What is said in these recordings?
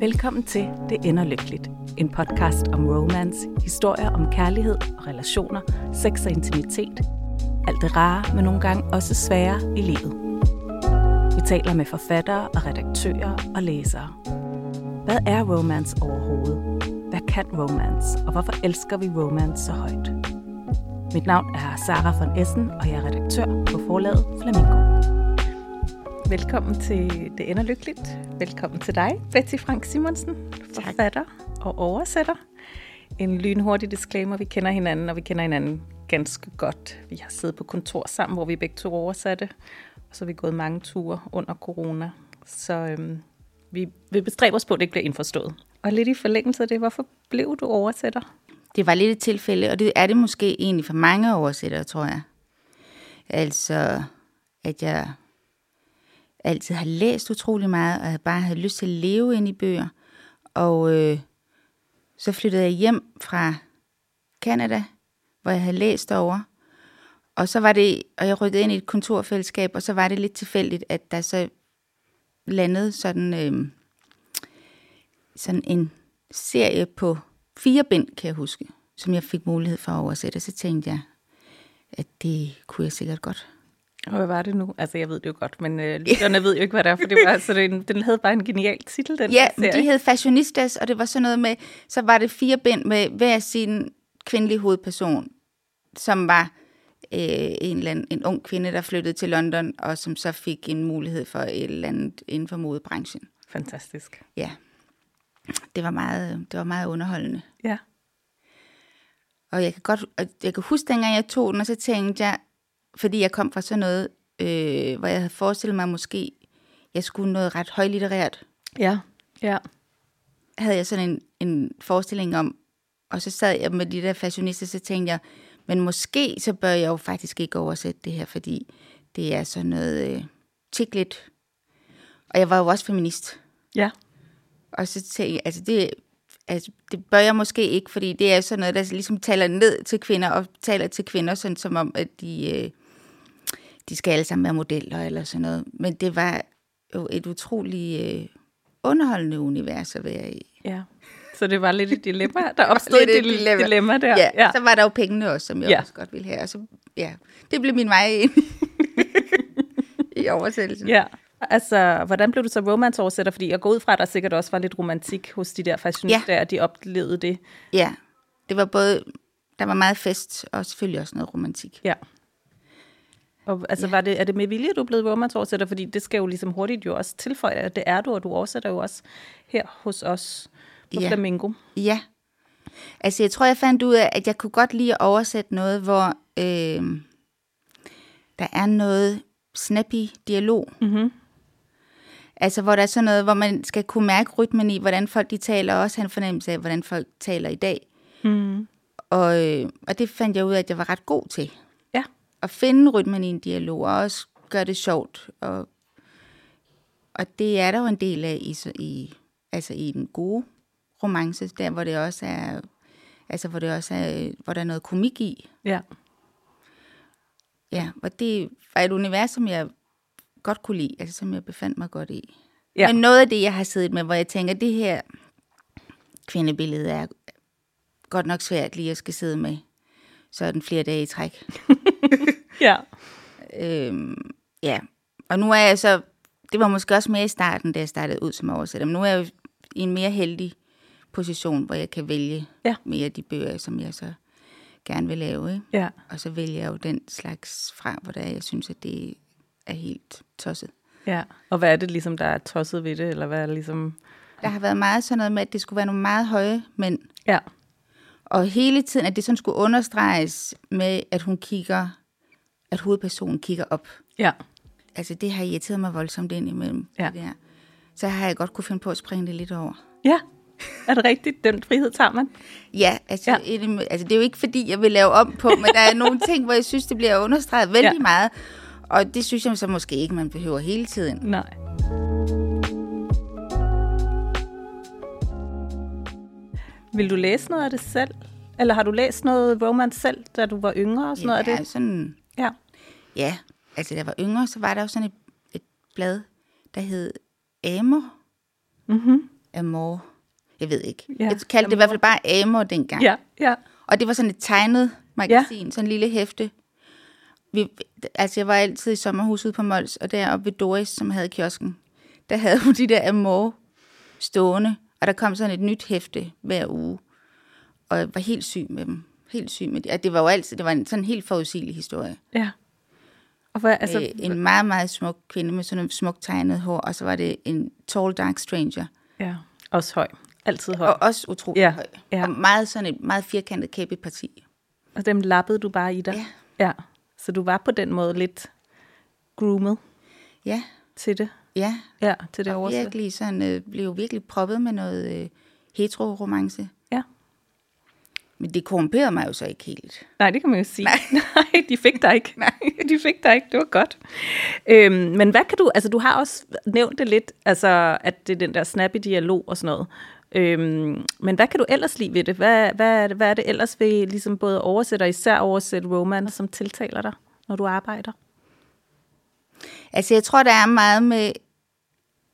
Velkommen til Det ender lykkeligt. En podcast om romance, historier om kærlighed og relationer, sex og intimitet. Alt det rare, men nogle gange også svære i livet. Vi taler med forfattere og redaktører og læsere. Hvad er romance overhovedet? Hvad kan romance, og hvorfor elsker vi romance så højt? Mit navn er Sara von Essen, og jeg er redaktør på forlaget Flamingo. Velkommen til Det ender lykkeligt. Velkommen til dig, Betty Frank Simonsen, forfatter og oversætter. En lynhurtig disclaimer, vi kender hinanden, og vi kender hinanden ganske godt. Vi har siddet på kontor sammen, hvor vi begge to oversatte, og så har vi gået mange ture under corona. Så øhm, vi vil bestræbe os på, at det ikke bliver indforstået. Og lidt i forlængelse af det, hvorfor blev du oversætter? Det var lidt et tilfælde, og det er det måske egentlig for mange oversættere, tror jeg. Altså, at jeg altid har læst utrolig meget, og jeg bare havde lyst til at leve ind i bøger. Og øh, så flyttede jeg hjem fra Canada, hvor jeg havde læst over. Og så var det, og jeg rykkede ind i et kontorfællesskab, og så var det lidt tilfældigt, at der så landede sådan, øh, sådan en serie på fire bind, kan jeg huske, som jeg fik mulighed for at oversætte. Så tænkte jeg, at det kunne jeg sikkert godt. Og hvad var det nu? Altså, jeg ved det jo godt, men øh, lytterne ved jo ikke, hvad det er, for det var, så det, den havde bare en genial titel, den Ja, serie. de hed Fashionistas, og det var sådan noget med, så var det fire bind med hver sin kvindelige hovedperson, som var øh, en, eller anden, en ung kvinde, der flyttede til London, og som så fik en mulighed for et eller andet inden for modebranchen. Fantastisk. Ja, det var meget, det var meget underholdende. Ja. Og jeg kan godt, jeg kan huske, dengang jeg tog den, og så tænkte jeg, fordi jeg kom fra sådan noget, øh, hvor jeg havde forestillet mig måske, jeg skulle noget ret højlitterært, Ja. Ja. havde jeg sådan en, en forestilling om, og så sad jeg med de der fashionister, så tænkte jeg, men måske så bør jeg jo faktisk ikke oversætte det her, fordi det er sådan noget øh, tikligt. Og jeg var jo også feminist. Ja. Og så tænkte jeg, altså det, altså det bør jeg måske ikke, fordi det er sådan noget, der ligesom taler ned til kvinder, og taler til kvinder sådan som om, at de, øh, de skal alle sammen være modeller eller sådan noget. Men det var jo et utroligt øh, underholdende univers at være i. Ja. Så det var lidt et dilemma, der opstod et et dilemma. dilemma. der. Ja, ja, så var der jo pengene også, som jeg ja. også godt ville have. Og så, ja, det blev min vej ind i oversættelsen. ja. Altså, hvordan blev du så romance-oversætter? Fordi jeg går ud fra, at der sikkert også var lidt romantik hos de der fashionister, ja. at de oplevede det. ja, det var både, der var meget fest, og selvfølgelig også noget romantik. Ja. Og altså, ja. var det, er det med vilje, du er blevet romance-oversætter? Fordi det skal jo ligesom hurtigt jo også tilføje, at det er du, og du oversætter jo også her hos os på Ja. Flamingo. Ja. Altså, jeg tror, jeg fandt ud af, at jeg kunne godt lide at oversætte noget, hvor øh, der er noget snappy dialog. Mm-hmm. Altså, hvor der er sådan noget, hvor man skal kunne mærke rytmen i, hvordan folk de taler, og også have en fornemmelse af, hvordan folk taler i dag. Mm. Og, øh, og det fandt jeg ud af, at jeg var ret god til. Ja. At finde rytmen i en dialog, og også gøre det sjovt. Og, og det er der jo en del af i, i, altså i den gode romance, der hvor det også er, altså hvor det også er, hvor der er noget komik i. Ja. Ja, og det var et univers, som jeg godt kunne lide, altså som jeg befandt mig godt i. Ja. Men noget af det, jeg har siddet med, hvor jeg tænker, det her kvindebillede er godt nok svært lige at skal sidde med sådan flere dage i træk. Ja. Øhm, ja, og nu er jeg så, det var måske også mere i starten, da jeg startede ud som oversætter, men nu er jeg jo i en mere heldig position, hvor jeg kan vælge Ja. mere af de bøger, som jeg så gerne vil lave. Ikke? Ja. Og så vælger jeg jo den slags fra, hvor der er, jeg synes, at det er helt tosset. Ja. Og hvad er det ligesom, der er tosset ved det? Eller hvad er det ligesom... Der har været meget sådan noget med, at det skulle være nogle meget høje mænd. Ja. Og hele tiden, at det sådan skulle understreges med, at hun kigger, at hovedpersonen kigger op. Ja. Altså det har irriteret mig voldsomt ind imellem. Ja. Det der. Så har jeg godt kunne finde på at springe det lidt over. Ja. Er det rigtigt? Den frihed tager man? Ja, altså, Ja. Et, altså det er jo ikke fordi, jeg vil lave om på, men der er nogle ting, hvor jeg synes, det bliver understreget vældig ja. meget. Og det synes jeg så måske ikke, man behøver hele tiden. Nej. Vil du læse noget af det selv? Eller har du læst noget romance selv, da du var yngre og sådan noget af ja, det? sådan, Ja. ja, altså da jeg var yngre, så var der jo sådan et, et blad, der hed Amor. Mm-hmm. Amor. Jeg ved ikke. Ja, Ja, jeg kaldte det i hvert fald bare Amor dengang. Ja, ja. Og det var sådan et tegnet magasin, ja. sådan en lille hæfte. Vi, altså, jeg var altid i sommerhuset på Mols, og deroppe ved Doris, som havde kiosken, der havde hun de der Amor stående, og der kom sådan et nyt hæfte hver uge. Og jeg var helt syg med dem. Helt syg med det. Og det var jo altid, det var en sådan helt forudsigelig historie. ja. Og hvad, altså, Altså, en meget, meget smuk kvinde med sådan noget smukt tegnet hår, og så var det en tall, dark stranger. ja. Også høj. Altid høj. Og også utrolig Ja, høj. ja. Og meget sådan et meget firkantet kæbeparti. Og dem lappede du bare i dig? Ja. ja. Så du var på den måde lidt groomet Ja, til det? ja. Ja, til det Og oversæt. virkelig sådan, øh, blev virkelig proppet med noget øh, hetero-romance. Ja. Men det korrumperede mig jo så ikke helt. Nej, det kan man jo sige. Nej, Nej de fik dig ikke. Nej. De fik dig ikke, det var godt. Øhm, men hvad kan du, altså du har også nævnt det lidt, altså at det er den der snappy dialog og sådan noget. Øhm, men hvad kan du ellers lide ved det? Hvad, hvad, er det- hvad er det ellers ved ligesom både oversætte og især oversætte romance, som tiltaler dig, når du arbejder? Altså, jeg tror, der er meget med,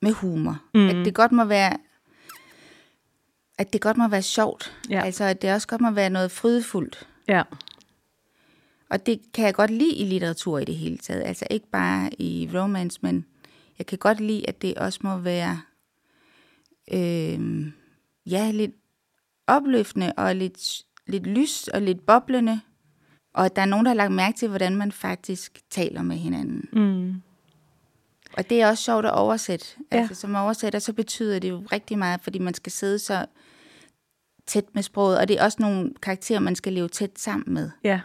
med humor. Mm. At det godt må være at det godt må være sjovt. Ja. Altså, at det også godt må være noget frydefuldt. Ja. Og det kan jeg godt lide i litteratur i det hele taget. Altså ikke bare i romance, men jeg kan godt lide, at det også må være øh, ja, lidt opløftende og lidt, lidt lys og lidt boblende. Og at der er nogen, der har lagt mærke til, hvordan man faktisk taler med hinanden. Mm. Og det er også sjovt at oversætte. Ja. Altså som oversætter, så betyder det jo rigtig meget, fordi man skal sidde så tæt med sproget. Og det er også nogle karakterer, man skal leve tæt sammen med. Ja.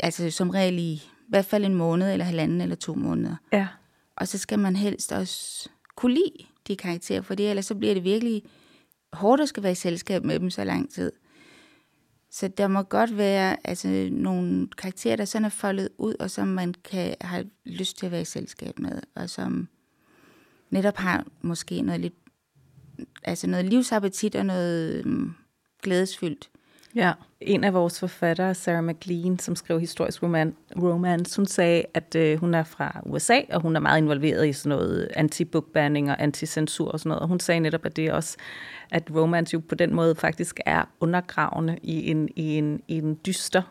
Altså som regel i, i hvert fald en måned, eller halvanden eller to måneder. Ja. Og så skal man helst også kunne lide de karakterer, for ellers så bliver det virkelig hårdt at skal være i selskab med dem så lang tid. Så der må godt være altså, nogle karakterer, der sådan er foldet ud, og som man kan have lyst til at være i selskab med, og som netop har måske noget lidt, altså noget livsappetit og noget mm, glædesfyldt. Ja. En af vores forfattere, Sarah McLean, som skrev historisk roman, romance, hun sagde, at øh, hun er fra USA, og hun er meget involveret i sådan noget anti-bookbanning og anti-censur og sådan noget. Og hun sagde netop, at det også, at romance jo på den måde faktisk er undergravende i en, i en, i en dyster,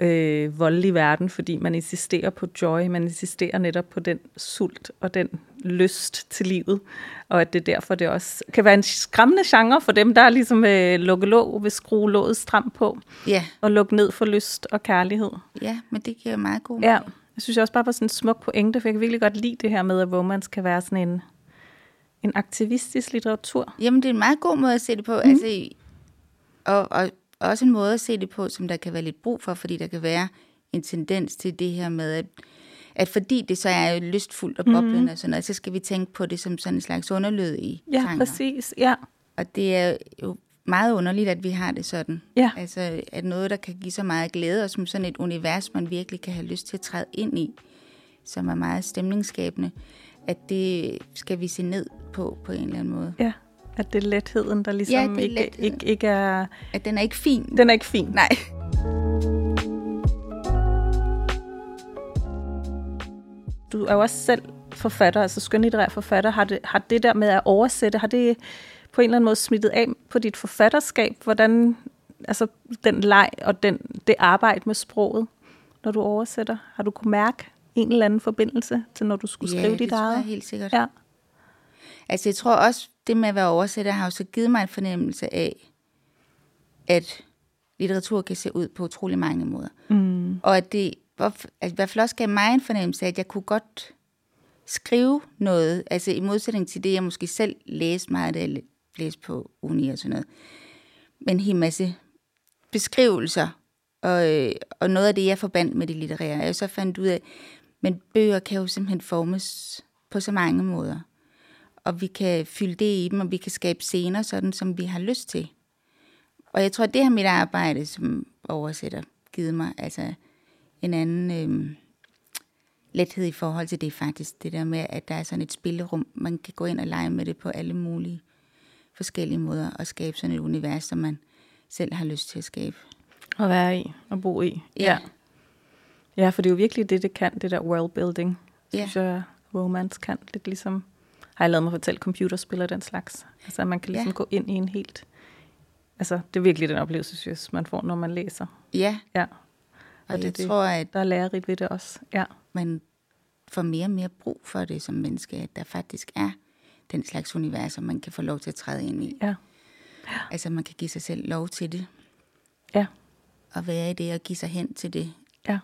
øh, voldelig verden, fordi man insisterer på joy, man insisterer netop på den sult og den lyst til livet, og at det derfor det også kan være en skræmmende genre for dem, der er ligesom øh, lukke låg, vil skrue låget stramt på, Ja, og lukke ned for lyst og kærlighed. ja, men det giver meget god Ja, jeg synes også bare var sådan en smuk pointe, for jeg kan virkelig godt lide det her med, at romance kan være sådan en, en aktivistisk litteratur. Jamen, det er en meget god måde at se det på. Mm. Altså, og, og også en måde at se det på, som der kan være lidt brug for, fordi der kan være en tendens til det her med, at, at fordi det så er lystfuldt og boblende mm. og sådan noget, så skal vi tænke på det som sådan en slags underlød i Ja, genre. præcis. Ja, Og det er jo meget underligt, at vi har det sådan. Ja. Altså, at noget, der kan give så meget glæde, og som sådan et univers, man virkelig kan have lyst til at træde ind i, som er meget stemningsskabende, at det skal vi se ned på, på en eller anden måde. ja. At det er letheden, der ligesom Ja, er ikke, ikke, ikke er... At den er ikke fin. Den er ikke fin. Nej. Du er jo også selv forfatter, altså skønlitterær forfatter. Har det, har det der med at oversætte, har det på en eller anden måde smittet af på dit forfatterskab? Hvordan, altså den leg og den, det arbejde med sproget, når du oversætter? Har du kunne mærke en eller anden forbindelse til, når du skulle skrive ja, dit det tror eget? jeg helt sikkert. Ja. Altså, jeg tror også, det med at være oversætter har jo så givet mig en fornemmelse af, at litteratur kan se ud på utrolig mange måder. Mm. Og at det hvor- altså, i hvert fald også gav mig en fornemmelse af, at jeg kunne godt skrive noget, altså i modsætning til det, jeg måske selv læste meget, da jeg læste på uni og sådan noget. Men en hel masse beskrivelser, og, øh, og noget af det, jeg forbandt med det litterære, jeg så fandt ud af, men bøger kan jo simpelthen formes på så mange måder. Og vi kan fylde det i dem, og vi kan skabe scener, sådan som vi har lyst til. Og jeg tror, det har mit arbejde som oversætter givet mig, altså en anden øh, lethed i forhold til det faktisk. Det der med, at der er sådan et spillerum, man kan gå ind og lege med det på alle mulige forskellige måder, og skabe sådan et univers, som man selv har lyst til at skabe. At være i og bo i. Ja. Ja, for det er jo virkelig det, det kan, det der worldbuilding. Ja. Synes jeg, romance kan. Lidt ligesom har jeg lavet mig fortælle, computerspil og den slags. Altså, at man kan ligesom ja. gå ind i en helt... Altså, det er virkelig den oplevelse, synes man får, når man læser. Ja, Ja, og, Og det jeg det. tror, at der er lærerigt ved det også. Ja, man får mere og mere brug for det som menneske, at der faktisk er den slags universer, man kan få lov til at træde ind i. ja, Altså, man kan give sig selv lov til det, ja, og være i det, og give sig hen til det. ja.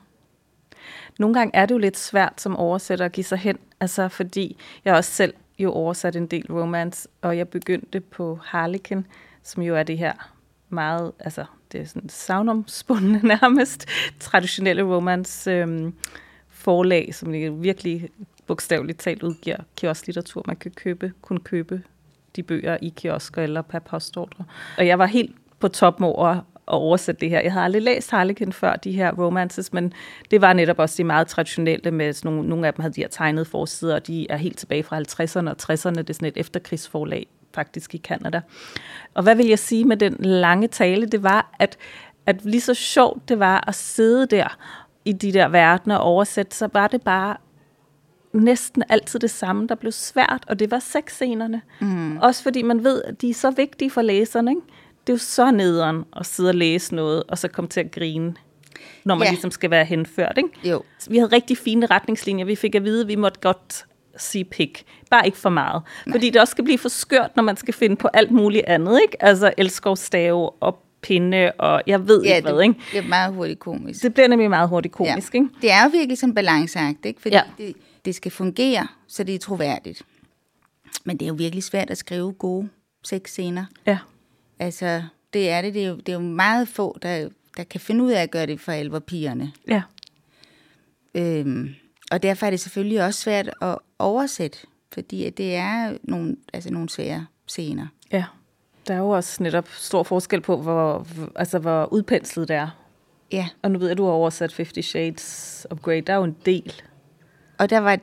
Nogle gange er det jo lidt svært som oversætter at give sig hen, altså fordi jeg også selv jo oversat en del romance, og jeg begyndte på Harlequin, som jo er det her meget, altså det er sådan savnomspundende nærmest, traditionelle romance øhm, forlag, som virkelig bogstaveligt talt udgiver kiosklitteratur. Man kan købe, kun købe de bøger i kiosker eller per postordre. Og jeg var helt på top over at oversætte det her. Jeg havde aldrig læst Harlequin før, de her romances, men det var netop også de meget traditionelle med sådan nogle, nogle af dem havde de her tegnede forsider, og de er helt tilbage fra 50'erne og 60'erne. Det er sådan et efterkrigsforlag faktisk i Canada. Og hvad vil jeg sige med den lange tale? Det var, at, at lige så sjovt det var at sidde der i de der verdener og oversætte, så var det bare næsten altid det samme, der blev svært, og det var sexscenerne. Mm. Også fordi man ved, at de er så vigtige for læserne. Ikke? Det er jo så nederen at sidde og læse noget, og så komme til at grine, når man ja. ligesom skal være henført. Ikke? Jo. Vi havde rigtig fine retningslinjer. Vi fik at vide, at vi måtte godt sige pik. Bare ikke for meget. Nej. Fordi det også skal blive for skørt, når man skal finde på alt muligt andet. Ikke? Altså elskovsstave og pinde, og jeg ved Ja, ikke hvad. det Ikke? bliver meget hurtigt komisk. Det bliver nemlig meget hurtigt komisk. Ikke? Det er jo virkelig sådan balanceagt, ikke? Fordi Ja. det, det skal fungere, så det er troværdigt. Men det er jo virkelig svært at skrive gode sexscener. Ja. Altså, det er det. Det er jo, det er jo meget få, der, der kan finde ud af at gøre det for alvor pigerne. Ja. Øhm, og derfor er det selvfølgelig også svært at oversætte, fordi det er nogle, altså nogle svære scener. Ja, der er jo også netop stor forskel på, hvor, altså, hvor udpenslet det er. Ja, Og nu ved jeg, at du har oversat 50 Shades of Grey. Der er jo en del. og der var,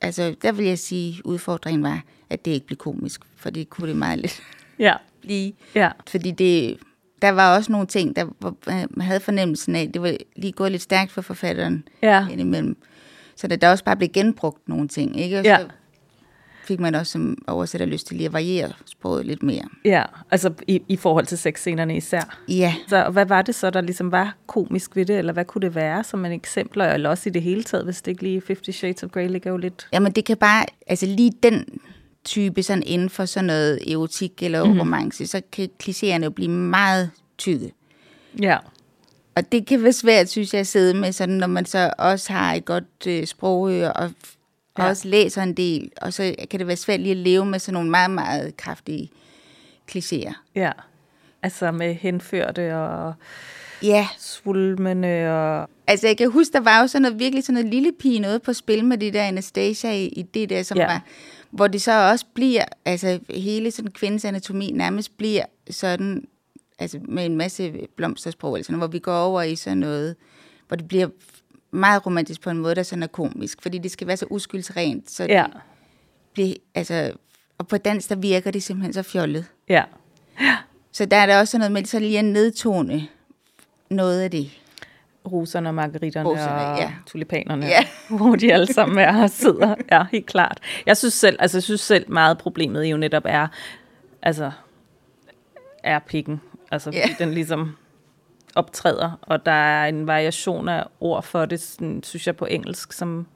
altså, der vil jeg sige, udfordringen var, at det ikke blev komisk, for det kunne det meget lidt Ja. blive. Ja. Fordi det, der var også nogle ting, der hvor man havde fornemmelsen af, det var lige gået lidt stærkt for forfatteren Ja. indimellem. Så der, der også bare blev genbrugt nogle ting, ikke? Og Ja. så fik man også som oversætter lyst til lige at variere sproget lidt mere. Ja, altså i, i forhold til sexscenerne især. Ja, Så hvad var det så, der ligesom var komisk ved det, eller hvad kunne det være som en eksempel, eller også i det hele taget, hvis det ikke lige 50 Shades of Grey ligger jo lidt... Jamen det kan bare, altså lige den type sådan inden for sådan noget erotik eller Mhm. mm-hmm. romance, så kan klichéerne jo blive meget tyde. Ja, Og det kan være svært, synes jeg, at sidde med, sådan, når man så også har et godt øh, sprogøre og ja. Også læser en del. Og så kan det være svært lige at leve med sådan nogle meget, meget kraftige klichéer. ja. Altså med henførte og Ja, svulmende og... altså jeg kan huske, der var jo sådan noget, virkelig sådan noget lille pige noget på spil med det der Anastasia i, i det der, som Ja. ja. var, hvor det så også bliver, altså hele sådan kvindens anatomi nærmest bliver sådan, altså med en masse blomstersprog, altså, hvor vi går over i sådan noget, hvor det bliver meget romantisk på en måde, der sådan er komisk, fordi det skal være så uskyldsrent, så Ja, det bliver, altså, og på dansk, der virker det simpelthen så fjollet. ja. Så der er der også noget med så lige at nedtone noget af det. Roserne og margaritterne Roserne, og ja. tulipanerne, Ja. hvor de alle sammen er og sidder. Ja, helt klart. Jeg synes selv, altså jeg synes selv meget problemet jo netop er, altså, er pikken. Altså, fordi Ja. den ligesom optræder, og der er en variation af ord for det, sådan, synes jeg på engelsk, som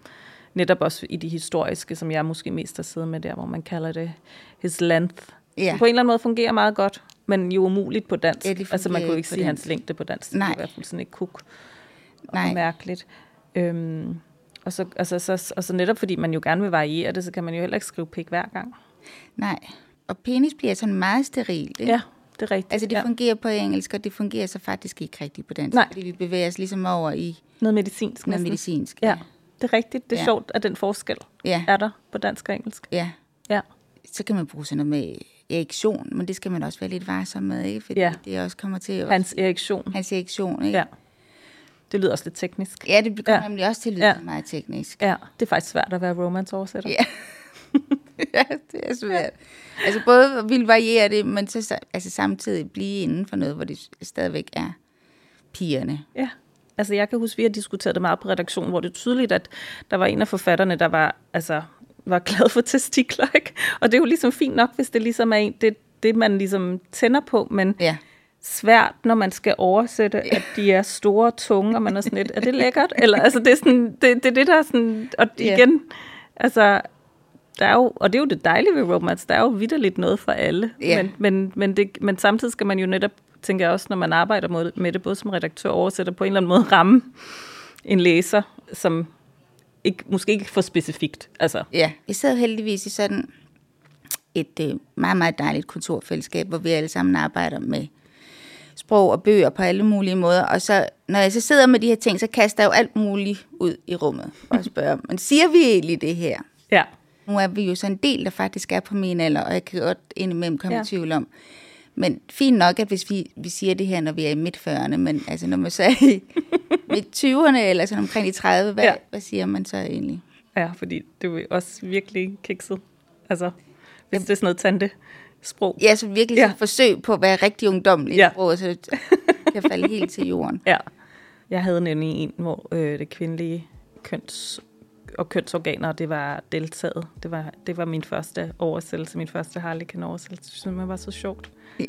netop også i de historiske, som jeg måske mest har siddet med der, hvor man kalder det his length. Som på en eller anden måde fungerer meget godt, men jo umuligt på dansk. Ja, det altså man kunne ikke sige hans dansk. længde på dansk. Det Nej. kunne være fuldstændig kuk Nej. og mærkeligt. Øhm, og, så, altså, så, og så netop fordi man jo gerne vil variere det, så kan man jo heller ikke skrive pik hver gang. Nej. Og penis bliver sådan meget sterilt, ikke? Ja, det er rigtigt. Altså det ja. ja. fungerer på engelsk, og det fungerer så faktisk ikke rigtigt på dansk. Nej. Fordi vi bevæger os ligesom over i Noget medicinsk noget næsten. medicinsk. Ja, det er rigtigt. Det er Ja. sjovt, at den forskel Ja. er der på dansk og engelsk. ja. Ja, Så kan man bruge sådan noget med erektion, men det skal man også være lidt varsom med, ikke? Fordi Ja. det også kommer til at... hans erektion. hans erektion, ikke? Ja, det lyder også lidt teknisk. Ja, det kommer Ja. ja. nemlig også til at lyde Ja. ja. meget teknisk. Ja, det er faktisk svært at være romance-oversætter. Ja. ja, det er svært. Altså både ville variere det, men så altså samtidig blive inden for noget, hvor det stadigvæk er pigerne. Ja. Altså, jeg kan huske, vi har diskuteret det meget på redaktionen, hvor det er tydeligt, at der var en af forfatterne, der var, altså, var glad for testikler, ikke? Og det er jo ligesom fint nok, hvis det ligesom er en, det, det man ligesom tænder på, men Ja. svært, når man skal oversætte, at de er store, tunge, og man er sådan lidt, er det lækkert? Eller, altså, det er sådan, det, det, er det der er sådan, og Ja. igen, altså, der er jo, og det er jo det dejlige ved romance, der er jo vidderligt noget for alle, Ja. men, men, men, det, men samtidig skal man jo netop, tænker jeg også, når man arbejder mod- med det, både som redaktør og oversætter, på en eller anden måde ramme en læser, som ikke, måske ikke for specifikt. Altså, Ja, vi sidder heldigvis i sådan et øh, meget, meget dejligt kulturfællesskab, hvor vi alle sammen arbejder med sprog og bøger på alle mulige måder. Og så, når jeg så sidder med de her ting, så kaster jeg jo alt muligt ud i rummet og spørger, men siger vi egentlig det her? ja. Nu er vi jo så en del, der faktisk er på min alder, og jeg kan godt indimellem komme ja. I tvivl om. Men fint nok, at hvis vi, vi siger det her, når vi er i midt 40'erne, men altså når man så er i midt 20'erne, eller sådan omkring de 30, hvad, ja. Hvad siger man så egentlig? Ja, fordi det er jo også virkelig kikset. Altså, hvis det er sådan noget tante sprog. Ja, så virkelig Ja. forsøg på at være rigtig ungdomlig Ja. sprog, så kan falde helt til jorden. Ja. Jeg havde nemlig en, hvor øh, det kvindelige køns og kønsorganer, det var deltaget. Det var, det var min første oversættelse, min første Harlequin-oversættelse. Det synes jeg var så sjovt. Ja.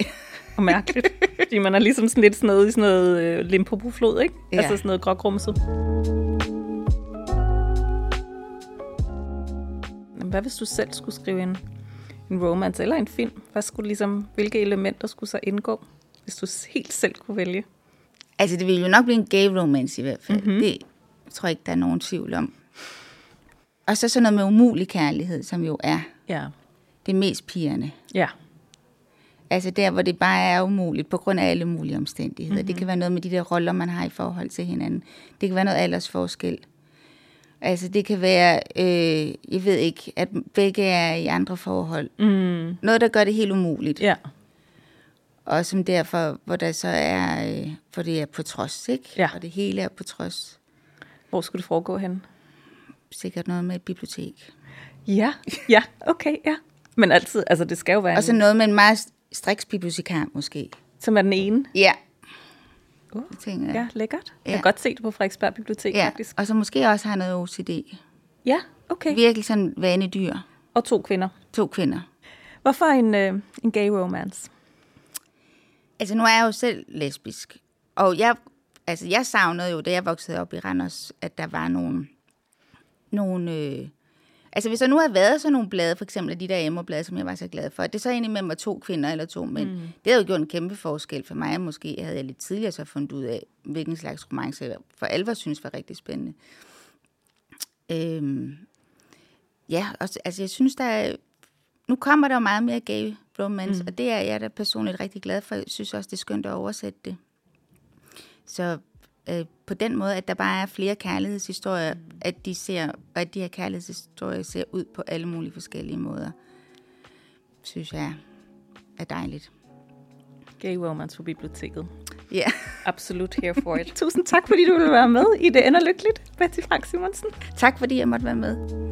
Og mærkeligt. fordi man er ligesom sådan lidt sådan noget i sådan noget øh, Limpopo-flod, ikke? Ja. Altså sådan noget grågrumset. Men Hvad hvis du selv skulle skrive en, en romance eller en film? Hvad skulle ligesom, hvilke elementer skulle så indgå, hvis du helt selv kunne vælge? Altså, det ville jo nok blive en gay romance i hvert fald. Mm-hmm. Det tror jeg ikke, der er nogen tvivl om. Og så sådan noget med umulig kærlighed, som jo er Ja. det mest pigerne. Ja. Altså der, hvor det bare er umuligt på grund af alle mulige omstændigheder. Mm-hmm. Det kan være noget med de der roller, man har i forhold til hinanden. Det kan være noget aldersforskel. Altså det kan være, øh, jeg ved ikke, at begge er i andre forhold. Mm. Noget, der gør det helt umuligt. Ja. Og som derfor, hvor der så er, øh, hvor det er på trods, ikke? Ja. Og det hele er på trods. Hvor skulle det foregå hen? Sikkert noget med et bibliotek. Ja. Ja, okay, ja. Men altid, altså det skal jo være Og så en, noget med en meget striks bibliotekar, måske. som er den ene. Ja. Uh, Det tænker jeg. Ja, lækkert. Jeg Ja. kan godt se det på Frederiksberg Bibliotek, ja. faktisk. Og så måske også har noget OCD. Ja, okay. Virkelig sådan vanedyr. Og to kvinder. To kvinder. Hvorfor en, øh, en gay romance? Altså, nu er jeg jo selv lesbisk. Og jeg, altså, jeg savnede jo, da jeg voksede op i Randers, at der var nogle... nogle øh, altså, hvis der nu havde været sådan nogle blade, for eksempel de der Emma-blade, som jeg var så glad for, det så egentlig med mig to kvinder eller to mænd, mm. det havde jo gjort en kæmpe forskel for mig. Måske havde jeg lidt tidligere så fundet ud af, hvilken slags romance jeg for alvor synes var rigtig spændende. Øhm, ja, og, altså, jeg synes, der er, nu kommer der jo meget mere gay romance, mm. og det er jeg da personligt rigtig glad for. Jeg synes også, det er skønt at oversætte det. Så øh, på den måde, at der bare er flere kærlighedshistorier, mm. at de ser, og at de her kærlighedshistorier ser ud på alle mulige forskellige måder, synes jeg er dejligt. Gay romance på biblioteket. Ja, Absolut here for it. Tusind tak, fordi du ville være med i Det Ender Lykkeligt, Betty Frank Simonsen. tak fordi jeg måtte være med.